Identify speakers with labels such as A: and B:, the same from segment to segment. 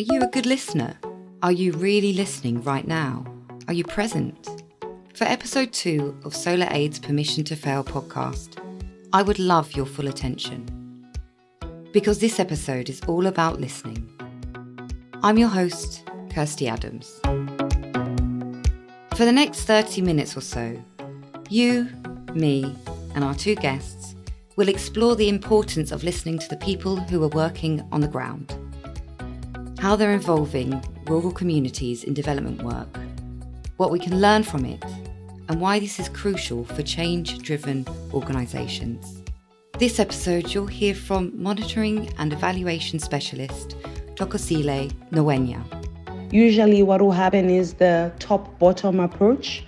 A: Are you a good listener? Are you really listening right now? Are you present? For episode two of Solar Aid's Permission to Fail podcast, I would love your full attention. Because this episode is all about listening. I'm your host, Kirsty Adams. For the next 30 minutes or so, you, me, and our two guests will explore the importance of listening to the people who are working on the ground, how they're involving rural communities in development work, what we can learn from it, and why this is crucial for change driven organisations. This episode, you'll hear from monitoring and evaluation specialist Tokozile Ngwenya.
B: Usually, what will happen is the top bottom approach.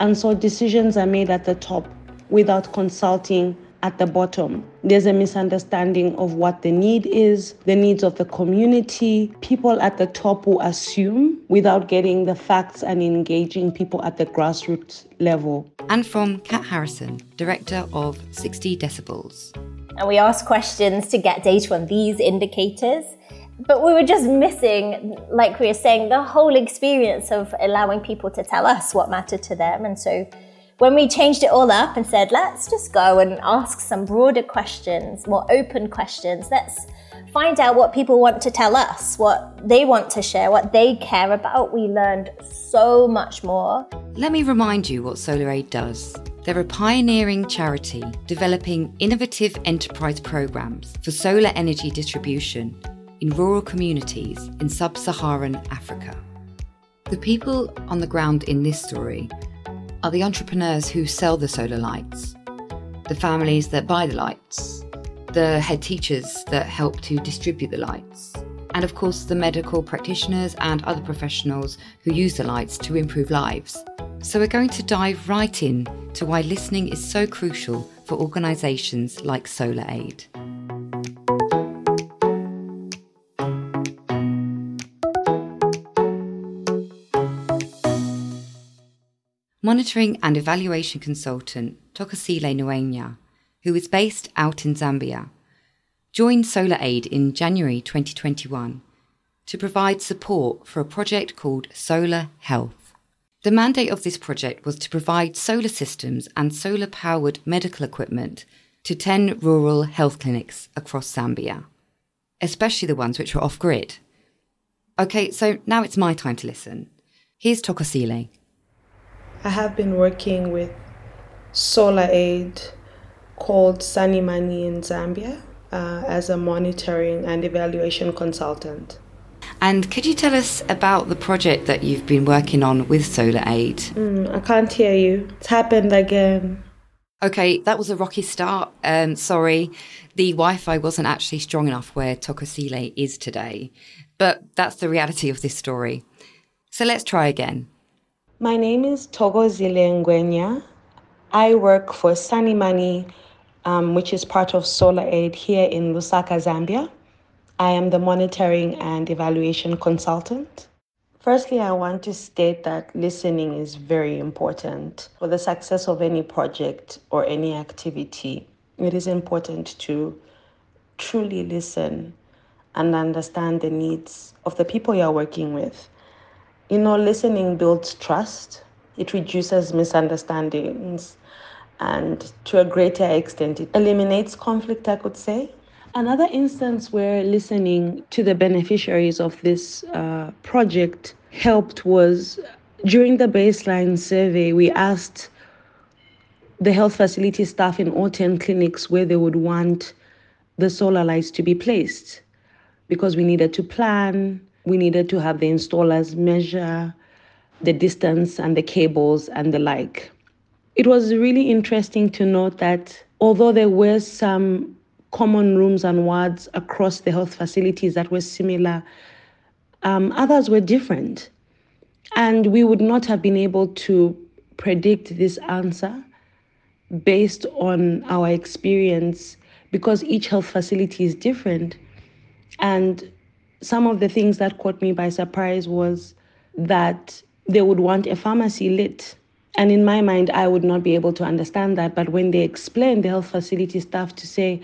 B: And so decisions are made at the top without consulting at the bottom. There's a misunderstanding of what the need is, the needs of the community. People at the top will assume without getting the facts and engaging people at the grassroots level.
A: And from Kat Harrison, Director of 60 Decibels.
C: And we asked questions to get data on these indicators but we were just missing, like we were saying, the whole experience of allowing people to tell us what mattered to them. And so when we changed it all up and said, let's just go and ask some broader questions, more open questions, let's find out what people want to tell us, what they want to share, what they care about, we learned so much more.
A: Let me remind you what Solar Aid does. They're a pioneering charity developing innovative enterprise programs for solar energy distribution in rural communities in sub Saharan Africa. The people on the ground in this story are the entrepreneurs who sell the solar lights, the families that buy the lights, the head teachers that help to distribute the lights, and of course the medical practitioners and other professionals who use the lights to improve lives. So we're going to dive right in to why listening is so crucial for organisations like Solar Aid. Monitoring and evaluation consultant Tokozile Ngwenya, who is based out in Zambia, joined Solar Aid in January 2021 to provide support for a project called Solar Health. The mandate of this project was to provide solar systems and solar powered medical equipment to 10 rural health clinics across Zambia, especially the ones which were off grid. Okay, so now it's my time to listen. Here's Tokozile.
B: I have been working with Solar Aid called Sunny Money in Zambia uh, as a monitoring and evaluation consultant.
A: And could you tell us about the project that you've been working on with Solar Aid?
B: Mm, I can't hear you. It's happened again.
A: Okay, that was a rocky start. Um, sorry, the Wi Fi wasn't actually strong enough where Tokozile is today. But that's the reality of this story. So let's try again.
B: My name is Tokozile Ngwenya. I work for SunnyMoney, um, which is part of Solar Aid here in Lusaka, Zambia. I am the monitoring and evaluation consultant. Firstly, I want to state that listening is very important for the success of any project or any activity. It is important to truly listen and understand the needs of the people you're working with you know, listening builds trust, it reduces misunderstandings, and to a greater extent, it eliminates conflict, I could say. Another instance where listening to the beneficiaries of this uh, project helped was during the baseline survey, we asked the health facility staff in all 10 clinics where they would want the solar lights to be placed because we needed to plan, we needed to have the installers measure the distance and the cables and the like. It was really interesting to note that although there were some common rooms and wards across the health facilities that were similar, um, others were different. And we would not have been able to predict this answer based on our experience because each health facility is different. And some of the things that caught me by surprise was that they would want a pharmacy lit. And in my mind, I would not be able to understand that. But when they explained the health facility staff to say,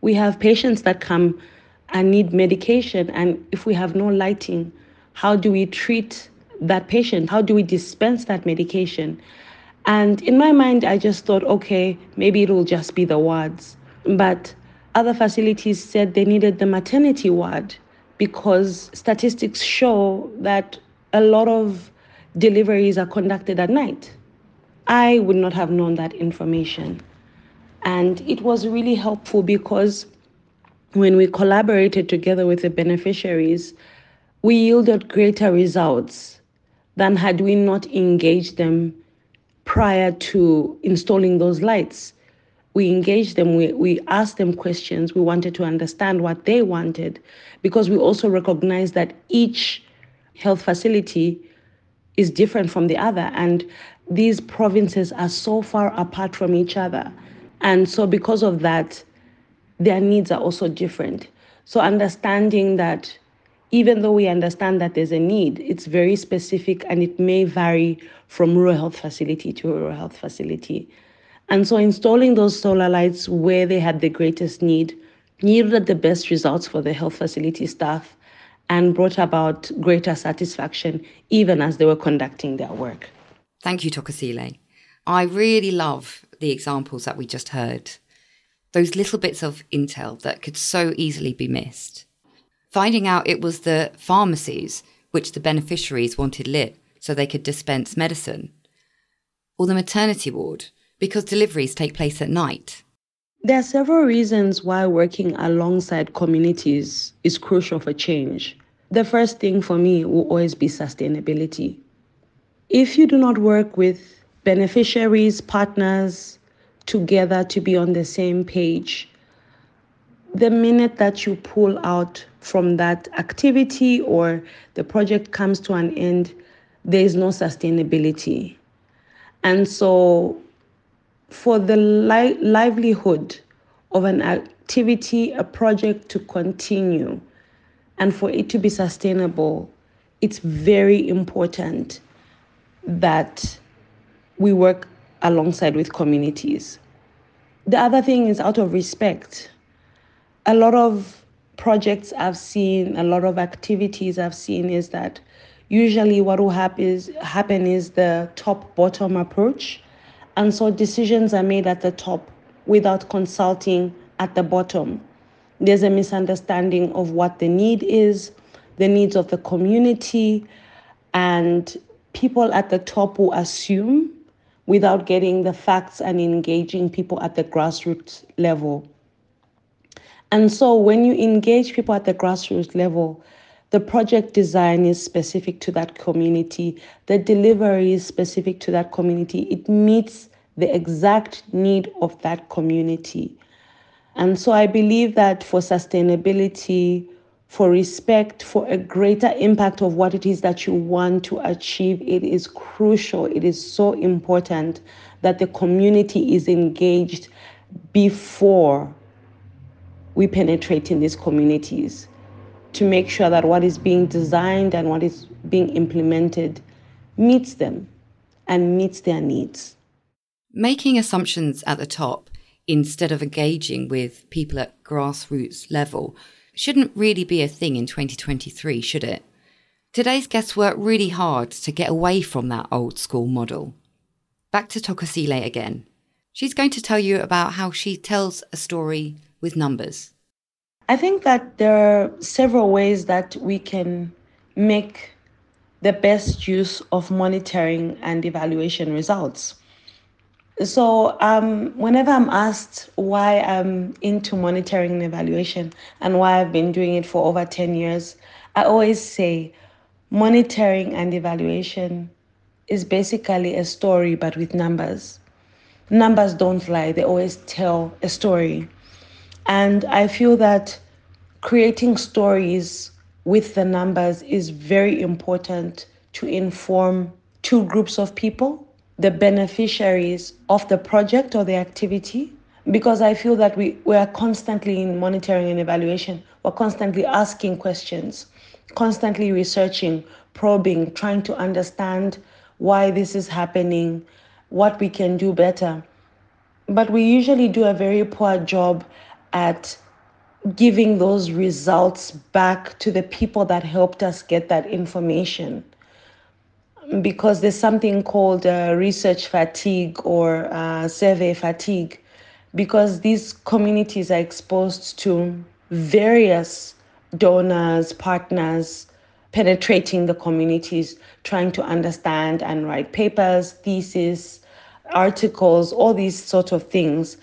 B: we have patients that come and need medication, and if we have no lighting, how do we treat that patient? How do we dispense that medication? And in my mind, I just thought, okay, maybe it will just be the wards. But other facilities said they needed the maternity ward because statistics show that a lot of deliveries are conducted at night. I would not have known that information. And it was really helpful because when we collaborated together with the beneficiaries, we yielded greater results than had we not engaged them prior to installing those lights. We engaged them, we, we asked them questions, we wanted to understand what they wanted because we also recognize that each health facility is different from the other. And these provinces are so far apart from each other. And so, because of that, their needs are also different. So, understanding that even though we understand that there's a need, it's very specific and it may vary from rural health facility to rural health facility. And so, installing those solar lights where they had the greatest need yielded the best results for the health facility staff and brought about greater satisfaction even as they were conducting their work.
A: Thank you, Tokozile. I really love the examples that we just heard. Those little bits of intel that could so easily be missed. Finding out it was the pharmacies which the beneficiaries wanted lit so they could dispense medicine. Or the maternity ward because deliveries take place at night.
B: There are several reasons why working alongside communities is crucial for change. The first thing for me will always be sustainability. If you do not work with beneficiaries, partners together to be on the same page, the minute that you pull out from that activity or the project comes to an end, there is no sustainability. And so for the li- livelihood of an activity, a project to continue, and for it to be sustainable, it's very important that we work alongside with communities. The other thing is out of respect. A lot of projects I've seen, a lot of activities I've seen is that usually what will happen is, happen is the top bottom approach and so decisions are made at the top without consulting at the bottom. There's a misunderstanding of what the need is, the needs of the community, and people at the top will assume without getting the facts and engaging people at the grassroots level. And so when you engage people at the grassroots level, the project design is specific to that community. The delivery is specific to that community. It meets the exact need of that community. And so I believe that for sustainability, for respect, for a greater impact of what it is that you want to achieve, it is crucial, it is so important that the community is engaged before we penetrate in these communities to make sure that what is being designed and what is being implemented meets them and meets their needs.
A: Making assumptions at the top instead of engaging with people at grassroots level shouldn't really be a thing in 2023, should it? Today's guests worked really hard to get away from that old school model. Back to Tokozile again. She's going to tell you about how she tells a story with numbers.
B: I think that there are several ways that we can make the best use of monitoring and evaluation results. So, um, whenever I'm asked why I'm into monitoring and evaluation and why I've been doing it for over 10 years, I always say monitoring and evaluation is basically a story but with numbers. Numbers don't lie, they always tell a story. And I feel that creating stories with the numbers is very important to inform two groups of people, the beneficiaries of the project or the activity, because I feel that we, we are constantly in monitoring and evaluation. We're constantly asking questions, constantly researching, probing, trying to understand why this is happening, what we can do better. But we usually do a very poor job at giving those results back to the people that helped us get that information because there's something called uh, research fatigue or uh, survey fatigue because these communities are exposed to various donors, partners, penetrating the communities, trying to understand and write papers, theses, articles, all these sort of things.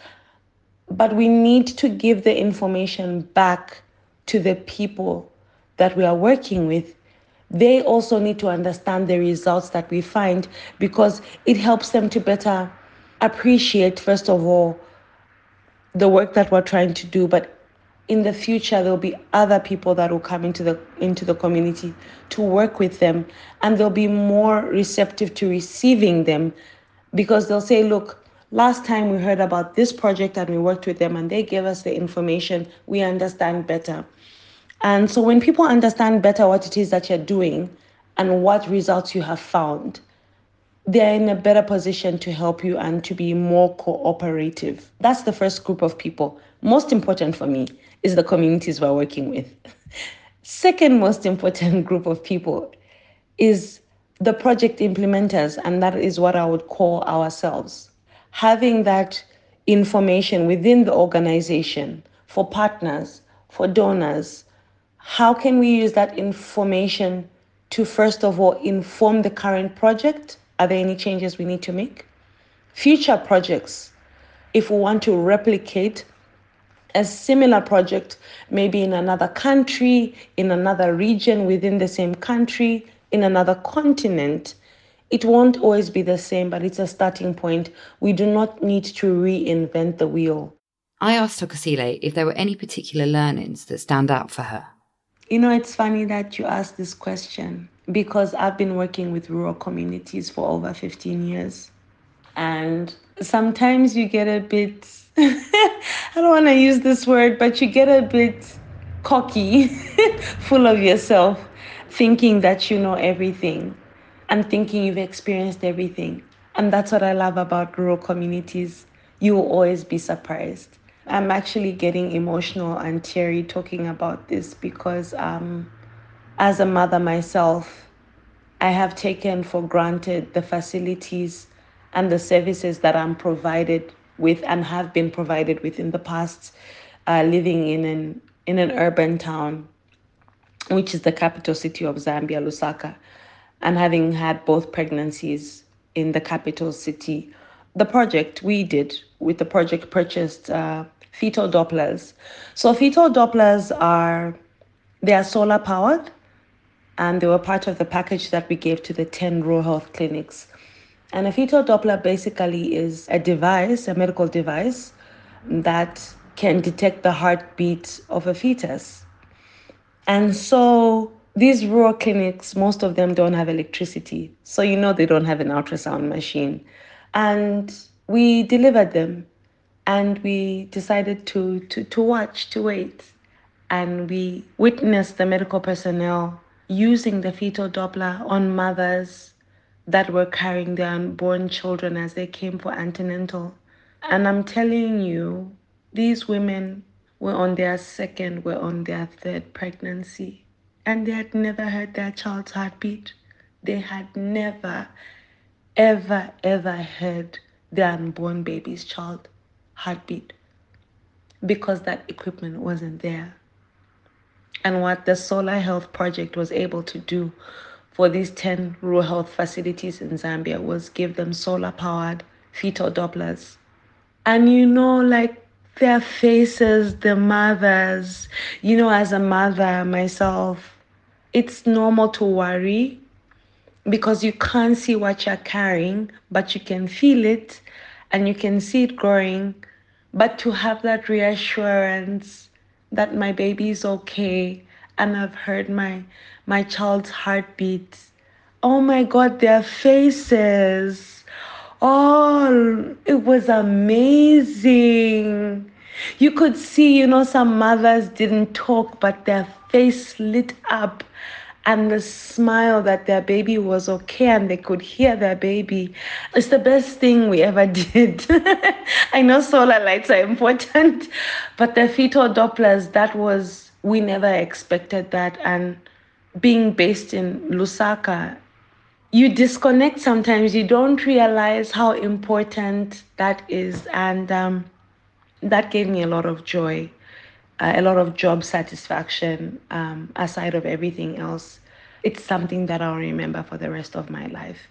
B: But we need to give the information back to the people that we are working with. They also need to understand the results that we find because it helps them to better appreciate, first of all, the work that we're trying to do, but in the future there'll be other people that will come into the into the community to work with them and they'll be more receptive to receiving them because they'll say look last time we heard about this project and we worked with them and they gave us the information we understand better and so when people understand better what it is that you're doing and what results you have found they're in a better position to help you and to be more cooperative. That's the first group of people. Most important for me is the communities we're working with. Second most important group of people is the project implementers, and that is what I would call ourselves. Having that information within the organization for partners, for donors, how can we use that information to first of all inform the current project? Are there any changes we need to make? Future projects, if we want to replicate a similar project, maybe in another country, in another region within the same country, in another continent, it won't always be the same, but it's a starting point. We do not need to reinvent the wheel.
A: I asked Tokozile if there were any particular learnings that stand out for her.
B: You know, it's funny that you asked this question because I've been working with rural communities for over 15 years. And sometimes you get a bit, I don't want to use this word, but you get a bit cocky, full of yourself, thinking that you know everything and thinking you've experienced everything. And that's what I love about rural communities. You will always be surprised. I'm actually getting emotional and teary talking about this because um, as a mother myself, I have taken for granted the facilities and the services that I'm provided with and have been provided with in the past, uh, living in an in an urban town, which is the capital city of Zambia, Lusaka, and having had both pregnancies in the capital city. The project we did with the project purchased uh, fetal Dopplers. So fetal Dopplers are they are solar powered and they were part of the package that we gave to the 10 rural health clinics. And a fetal Doppler basically is a device, a medical device, that can detect the heartbeat of a fetus. And so these rural clinics, most of them don't have electricity. So you know they don't have an ultrasound machine. And we delivered them and we decided to, to, to watch, to wait. And we witnessed the medical personnel using the fetal Doppler on mothers that were carrying their unborn children as they came for antenatal. And I'm telling you, these women were on their second, were on their third pregnancy, and they had never heard their child's heartbeat. They had never, ever, ever heard their unborn baby's child heartbeat because that equipment wasn't there and what the Solar Health Project was able to do for these 10 rural health facilities in Zambia was give them solar powered fetal Dopplers. And you know, like their faces, the mothers, you know, as a mother myself, it's normal to worry because you can't see what you're carrying, but you can feel it and you can see it growing. But to have that reassurance that my baby is okay and I've heard my my child's heartbeat. Oh my god, their faces. Oh, it was amazing. You could see, you know, some mothers didn't talk, but their face lit up and the smile that their baby was okay and they could hear their baby. It's the best thing we ever did. I know solar lights are important, but the fetal Dopplers, that was, we never expected that. And being based in Lusaka, you disconnect sometimes. You don't realize how important that is. And um, that gave me a lot of joy uh, a lot of job satisfaction um, aside of everything else. It's something that I'll remember for the rest of my life.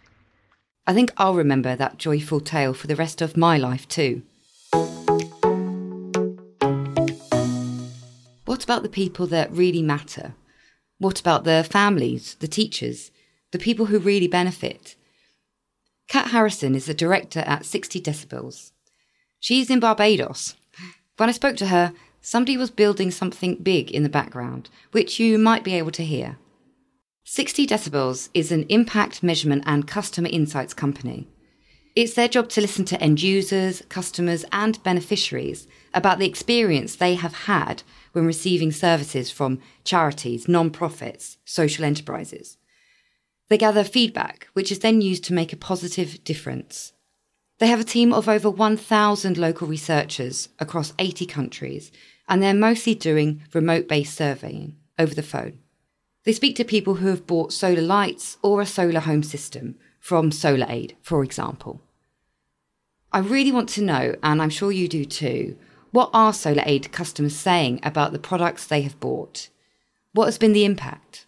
A: I think I'll remember that joyful tale for the rest of my life too. What about the people that really matter? What about the families, the teachers, the people who really benefit? Kat Harrison is the director at 60 Decibels. She's in Barbados. When I spoke to her, somebody was building something big in the background, which you might be able to hear. 60 Decibels is an impact measurement and customer insights company. It's their job to listen to end users, customers, and beneficiaries about the experience they have had when receiving services from charities, non-profits, social enterprises. They gather feedback, which is then used to make a positive difference. They have a team of over 1,000 local researchers across 80 countries and they're mostly doing remote based surveying over the phone. They speak to people who have bought solar lights or a solar home system from Solar Aid, for example. I really want to know, and I'm sure you do too, what are Solar Aid customers saying about the products they have bought? What has been the impact?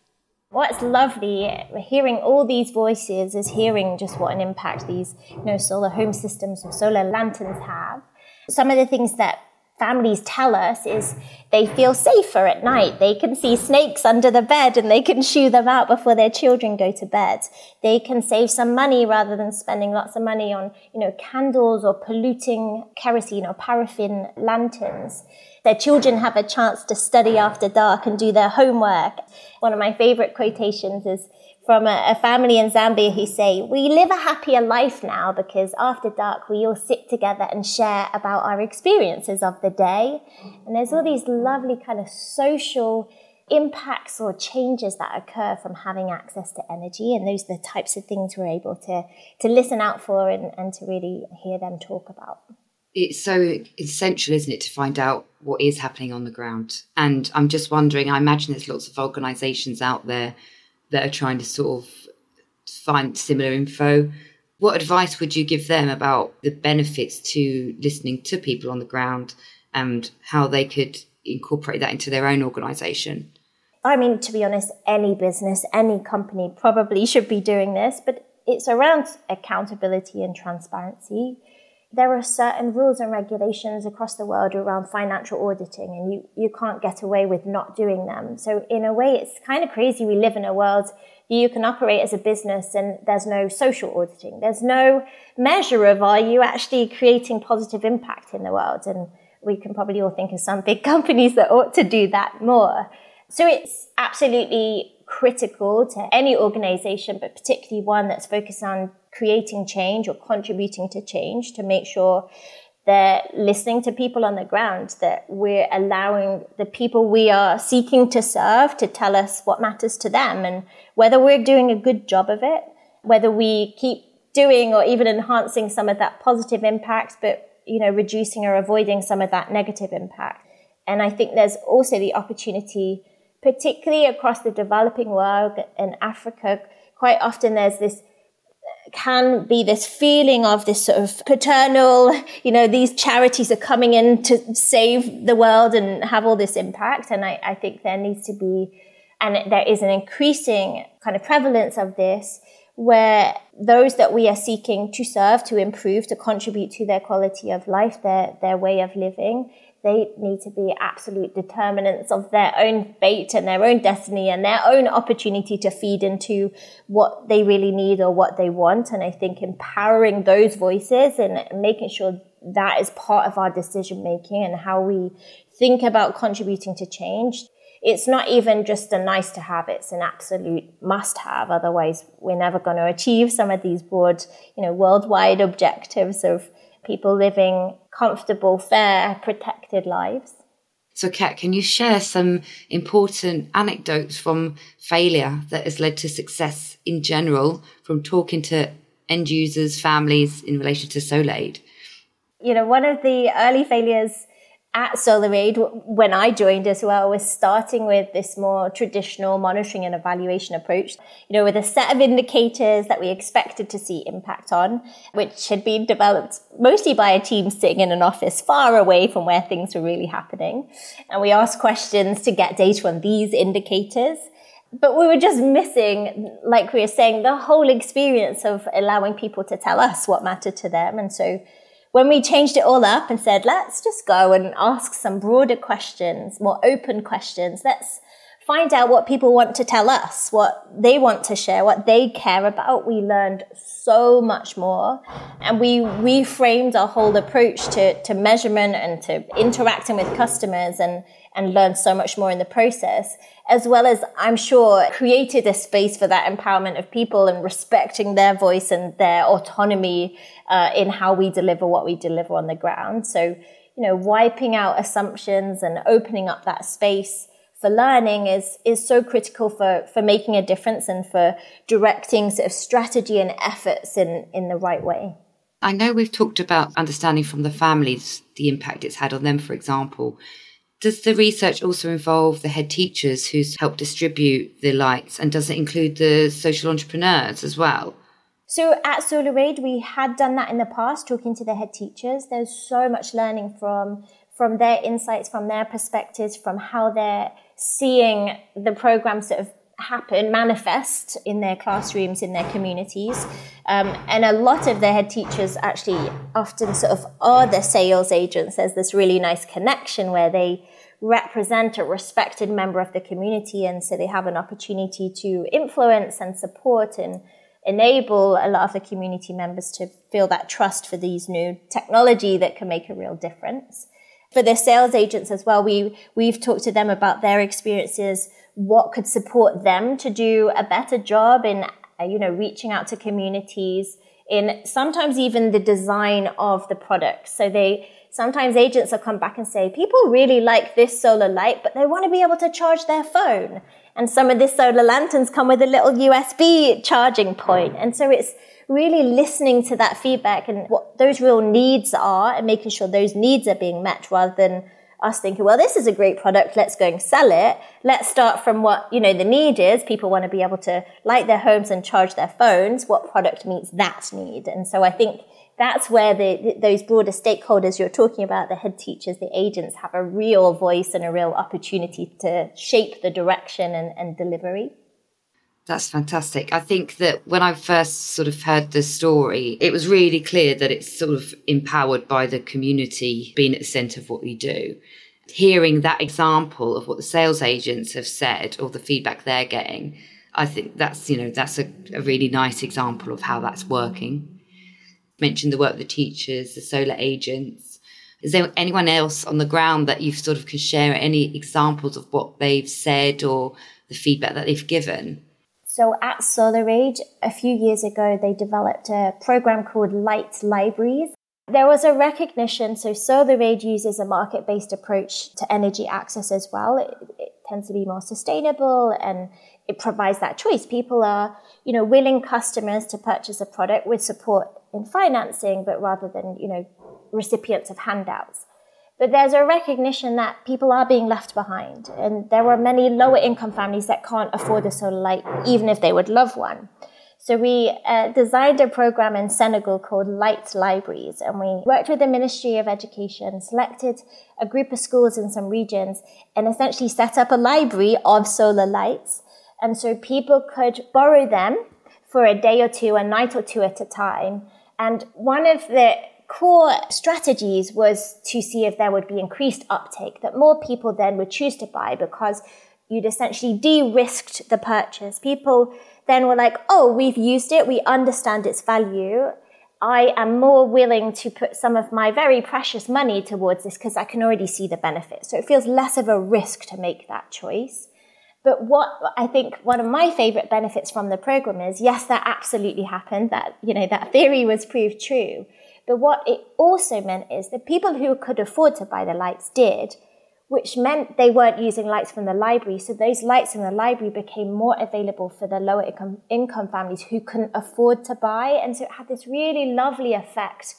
C: What's lovely hearing all these voices is hearing just what an impact these you know solar home systems or solar lanterns have. Some of the things that families tell us is they feel safer at night. They can see snakes under the bed and they can shoo them out before their children go to bed. They can save some money rather than spending lots of money on, you know, candles or polluting kerosene or paraffin lanterns. Their children have a chance to study after dark and do their homework. One of my favorite quotations is, from a, a, family in Zambia who say, we live a happier life now because after dark we all sit together and share about our experiences of the day. And there's all these lovely kind of social impacts or changes that occur from having access to energy. And those are the types of things we're able to, to listen out for and, and to really hear them talk about.
A: It's so essential, isn't it, to find out what is happening on the ground. And I'm just wondering, I imagine there's lots of organisations out there that are trying to sort of find similar info. What advice would you give them about the benefits to listening to people on the ground and how they could incorporate that into their own organization?
C: I mean, to be honest, any business, any company probably should be doing this, but it's around accountability and transparency there are certain rules and regulations across the world around financial auditing and you, you can't get away with not doing them. So in a way, it's kind of crazy. We live in a world where you can operate as a business and there's no social auditing. There's no measure of are you actually creating positive impact in the world? And we can probably all think of some big companies that ought to do that more. So it's absolutely critical to any organization, but particularly one that's focused on creating change or contributing to change to make sure they're listening to people on the ground, that we're allowing the people we are seeking to serve to tell us what matters to them and whether we're doing a good job of it, whether we keep doing or even enhancing some of that positive impact, but you know, reducing or avoiding some of that negative impact. And I think there's also the opportunity, particularly across the developing world in Africa, quite often there's this can be this feeling of this sort of paternal, you know, these charities are coming in to save the world and have all this impact. And I, I think there needs to be, and there is an increasing kind of prevalence of this where those that we are seeking to serve, to improve, to contribute to their quality of life, their, their way of living, they need to be absolute determinants of their own fate and their own destiny and their own opportunity to feed into what they really need or what they want. And I think empowering those voices and making sure that is part of our decision making and how we think about contributing to change. It's not even just a nice to have, it's an absolute must have. Otherwise, we're never going to achieve some of these broad, you know, worldwide objectives of people living comfortable, fair, protected lives.
A: So, Kat, can you share some important anecdotes from failure that has led to success in general from talking to end users, families in relation to SolarAid?
C: You know, one of the early failures at SolarAid, when I joined as well, was starting with this more traditional monitoring and evaluation approach, you know, with a set of indicators that we expected to see impact on, which had been developed mostly by a team sitting in an office far away from where things were really happening. And we asked questions to get data on these indicators. But we were just missing, like we were saying, the whole experience of allowing people to tell us what mattered to them. And so when we changed it all up and said, let's just go and ask some broader questions, more open questions, let's find out what people want to tell us, what they want to share, what they care about, we learned so much more. And we reframed our whole approach to, to measurement and to interacting with customers and, and learned so much more in the process, as well as I'm sure created a space for that empowerment of people and respecting their voice and their autonomy uh, in how we deliver what we deliver on the ground. So, you know, wiping out assumptions and opening up that space for learning is is so critical for for making a difference and for directing sort of strategy and efforts in in the right way.
A: I know we've talked about understanding from the families the impact it's had on them, for example. Does the research also involve the head teachers who's helped distribute the lights, and does it include the social entrepreneurs as well?
C: So at SolarAid, we had done that in the past, talking to the head teachers. There's so much learning from from their insights, from their perspectives, from how they're seeing the program sort of happen, manifest in their classrooms, in their communities. Um, and a lot of the head teachers actually often sort of are the sales agents. There's this really nice connection where they represent a respected member of the community. And so they have an opportunity to influence and support and enable a lot of the community members to feel that trust for these new technology that can make a real difference. For the sales agents as well, we, we've talked to them about their experiences, what could support them to do a better job in, you know, reaching out to communities, in sometimes even the design of the product. So they, sometimes agents will come back and say, people really like this solar light, but they want to be able to charge their phone. And some of the solar lanterns come with a little USB charging point. And so it's really listening to that feedback and what those real needs are and making sure those needs are being met rather than us thinking, well, this is a great product. Let's go and sell it. Let's start from what, you know, the need is. People want to be able to light their homes and charge their phones. What product meets that need? And so I think that's where the, those broader stakeholders you're talking about, the head teachers, the agents, have a real voice and a real opportunity to shape the direction and, and delivery.
A: That's fantastic. I think that when I first sort of heard the story, it was really clear that it's sort of empowered by the community being at the centre of what we do. Hearing that example of what the sales agents have said or the feedback they're getting, I think that's, you know, that's a, a really nice example of how that's working mentioned the work of the teachers, the solar agents. Is there anyone else on the ground that you've sort of can share any examples of what they've said or the feedback that they've given?
C: So at SolarAid, a few years ago, they developed a program called Light Libraries. There was a recognition, so SolarAid uses a market-based approach to energy access as well. It, it tends to be more sustainable and it provides that choice. People are, you know, willing customers to purchase a product with support in financing, but rather than, you know, recipients of handouts. But there's a recognition that people are being left behind. And there are many lower income families that can't afford a solar light, even if they would love one. So we uh, designed a program in Senegal called Light Libraries, and we worked with the Ministry of Education, selected a group of schools in some regions, and essentially set up a library of solar lights. And so people could borrow them for a day or two, a night or two at a time, and one of the core strategies was to see if there would be increased uptake, that more people then would choose to buy because you'd essentially de-risked the purchase. People then were like, oh, we've used it, we understand its value. I am more willing to put some of my very precious money towards this because I can already see the benefit. So it feels less of a risk to make that choice. But what I think one of my favorite benefits from the program is, yes, that absolutely happened. That, you know, that theory was proved true. But what it also meant is the people who could afford to buy the lights did, which meant they weren't using lights from the library. So those lights in the library became more available for the lower income, income families who couldn't afford to buy. And so it had this really lovely effect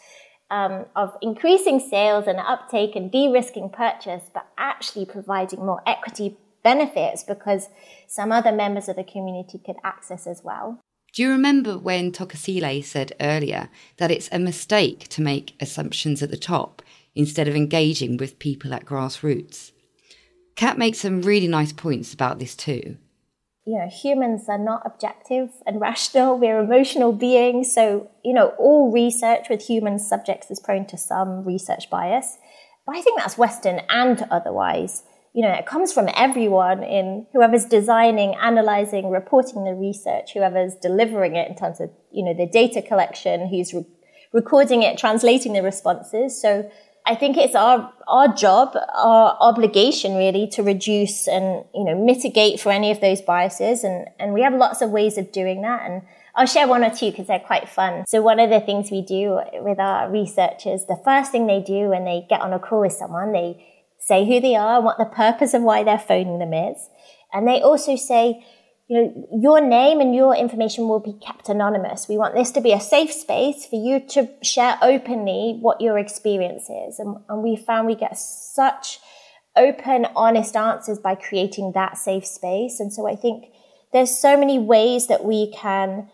C: um, of increasing sales and uptake and de-risking purchase, but actually providing more equity benefits because some other members of the community could access as well.
A: Do you remember when Tokozile said earlier that it's a mistake to make assumptions at the top instead of engaging with people at grassroots? Kat makes some really nice points about this too.
C: You know, humans are not objective and rational. We're emotional beings. So, you know, all research with human subjects is prone to some research bias. But I think that's Western and otherwise you know, it comes from everyone in whoever's designing, analyzing, reporting the research, whoever's delivering it in terms of, you know, the data collection, who's re- recording it, translating the responses. So I think it's our, our job, our obligation really to reduce and, you know, mitigate for any of those biases. And, and we have lots of ways of doing that. And I'll share one or two because they're quite fun. So one of the things we do with our researchers, the first thing they do when they get on a call with someone, they say who they are and what the purpose of why they're phoning them is. And they also say, you know, your name and your information will be kept anonymous. We want this to be a safe space for you to share openly what your experience is. And, and we found we get such open, honest answers by creating that safe space. And so I think there's so many ways that we can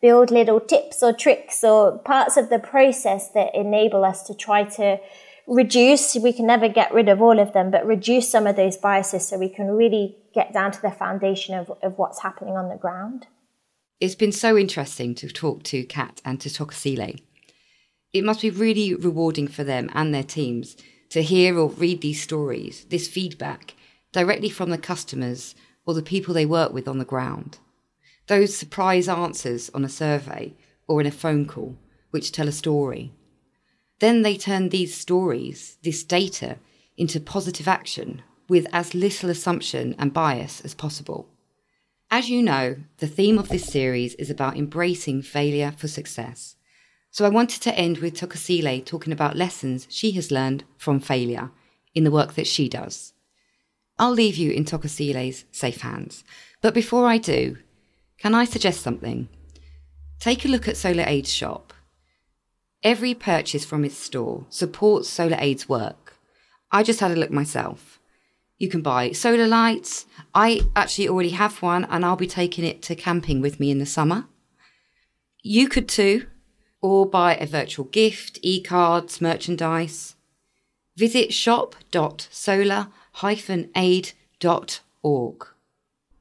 C: build little tips or tricks or parts of the process that enable us to try to reduce, we can never get rid of all of them, but reduce some of those biases so we can really get down to the foundation of, of what's happening on the ground.
A: It's been so interesting to talk to Kat and to Tokozile. It must be really rewarding for them and their teams to hear or read these stories, this feedback, directly from the customers or the people they work with on the ground. Those surprise answers on a survey or in a phone call, which tell a story. Then they turn these stories, this data, into positive action with as little assumption and bias as possible. As you know, the theme of this series is about embracing failure for success. So I wanted to end with Tokozile talking about lessons she has learned from failure in the work that she does. I'll leave you in Tokozile's safe hands. But before I do, can I suggest something? Take a look at Solar Aid's shop. Every purchase from its store supports Solar Aid's work. I just had a look myself. You can buy solar lights. I actually already have one and I'll be taking it to camping with me in the summer. You could too, or buy a virtual gift, e cards, merchandise. Visit shop.solar-aid.org.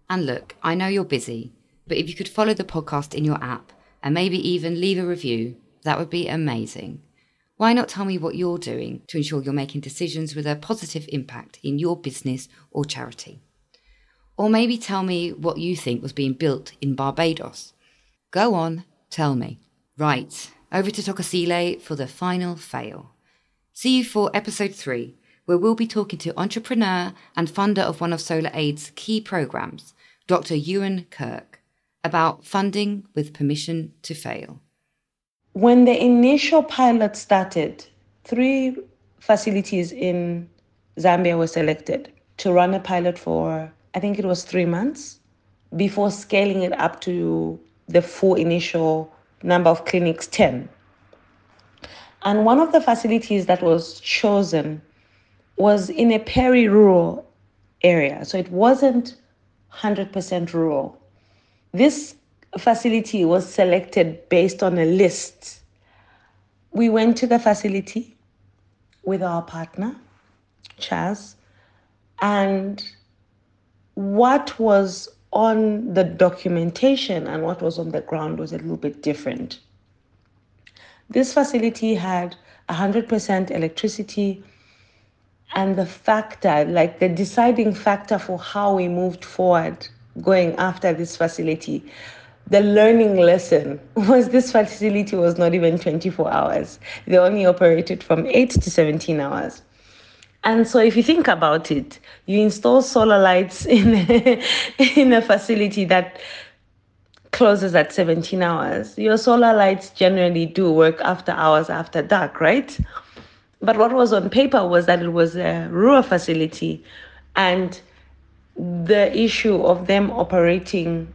A: And look, I know you're busy, but if you could follow the podcast in your app and maybe even leave a review, that would be amazing. Why not tell me what you're doing to ensure you're making decisions with a positive impact in your business or charity? Or maybe tell me what you think was being built in Barbados. Go on, tell me. Right, over to Tokozile for the final fail. See you for episode three, where we'll be talking to entrepreneur and funder of one of Solar Aid's key programs, Dr. Ewan Kirk, about funding with permission to fail.
B: When the initial pilot started, three facilities in Zambia were selected to run a pilot for, I think it was three months, before scaling it up to the full initial number of clinics 10. And one of the facilities that was chosen was in a peri rural area. So it wasn't 100% rural. This facility was selected based on a list. We went to the facility with our partner, Chaz, and what was on the documentation and what was on the ground was a little bit different. This facility had 100% electricity, and the factor, like the deciding factor for how we moved forward going after this facility the learning lesson was this facility was not even 24 hours. They only operated from 8 to 17 hours. And so if you think about it, you install solar lights in a, in a facility that closes at 17 hours. Your solar lights generally do work after hours after dark, right? But what was on paper was that it was a rural facility, and the issue of them operating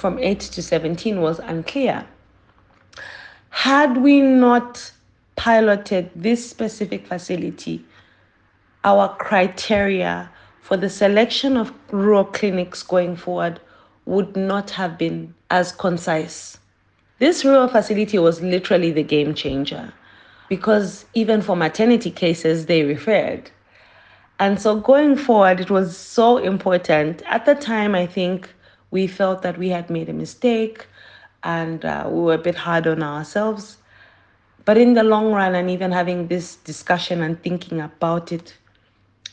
B: from 8 to 17 was unclear. Had we not piloted this specific facility, our criteria for the selection of rural clinics going forward would not have been as concise. This rural facility was literally the game changer because even for maternity cases, they referred. And so going forward, it was so important. At the time, I think we felt that we had made a mistake and uh, we were a bit hard on ourselves. But in the long run, and even having this discussion and thinking about it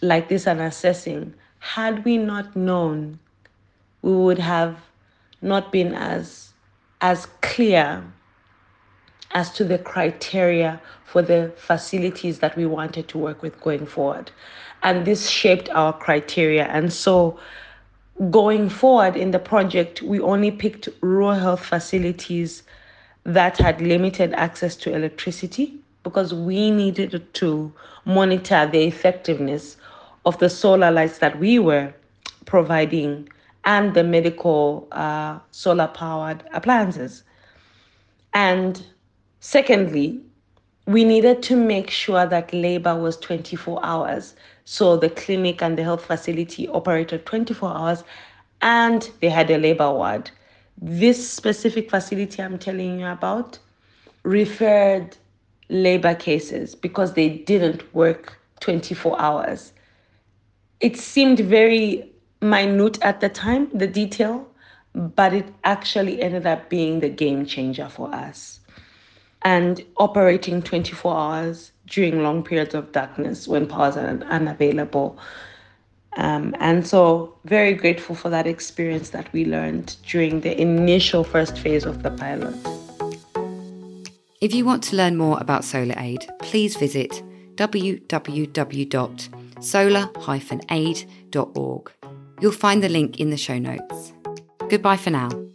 B: like this and assessing, had we not known, we would have not been as as clear as to the criteria for the facilities that we wanted to work with going forward. And this shaped our criteria. And so going forward in the project, we only picked rural health facilities that had limited access to electricity because we needed to monitor the effectiveness of the solar lights that we were providing and the medical uh, solar powered appliances. And secondly, we needed to make sure that labor was 24 hours. So the clinic and the health facility operated 24 hours and they had a labor ward. This specific facility I'm telling you about referred labor cases because they didn't work 24 hours. It seemed very minute at the time, the detail, but it actually ended up being the game changer for us. And operating 24 hours during long periods of darkness when powers are unavailable. Um, and so, very grateful for that experience that we learned during the initial first phase of the pilot.
A: If you want to learn more about SolarAid, please visit www.solar-aid.org. You'll find the link in the show notes. Goodbye for now.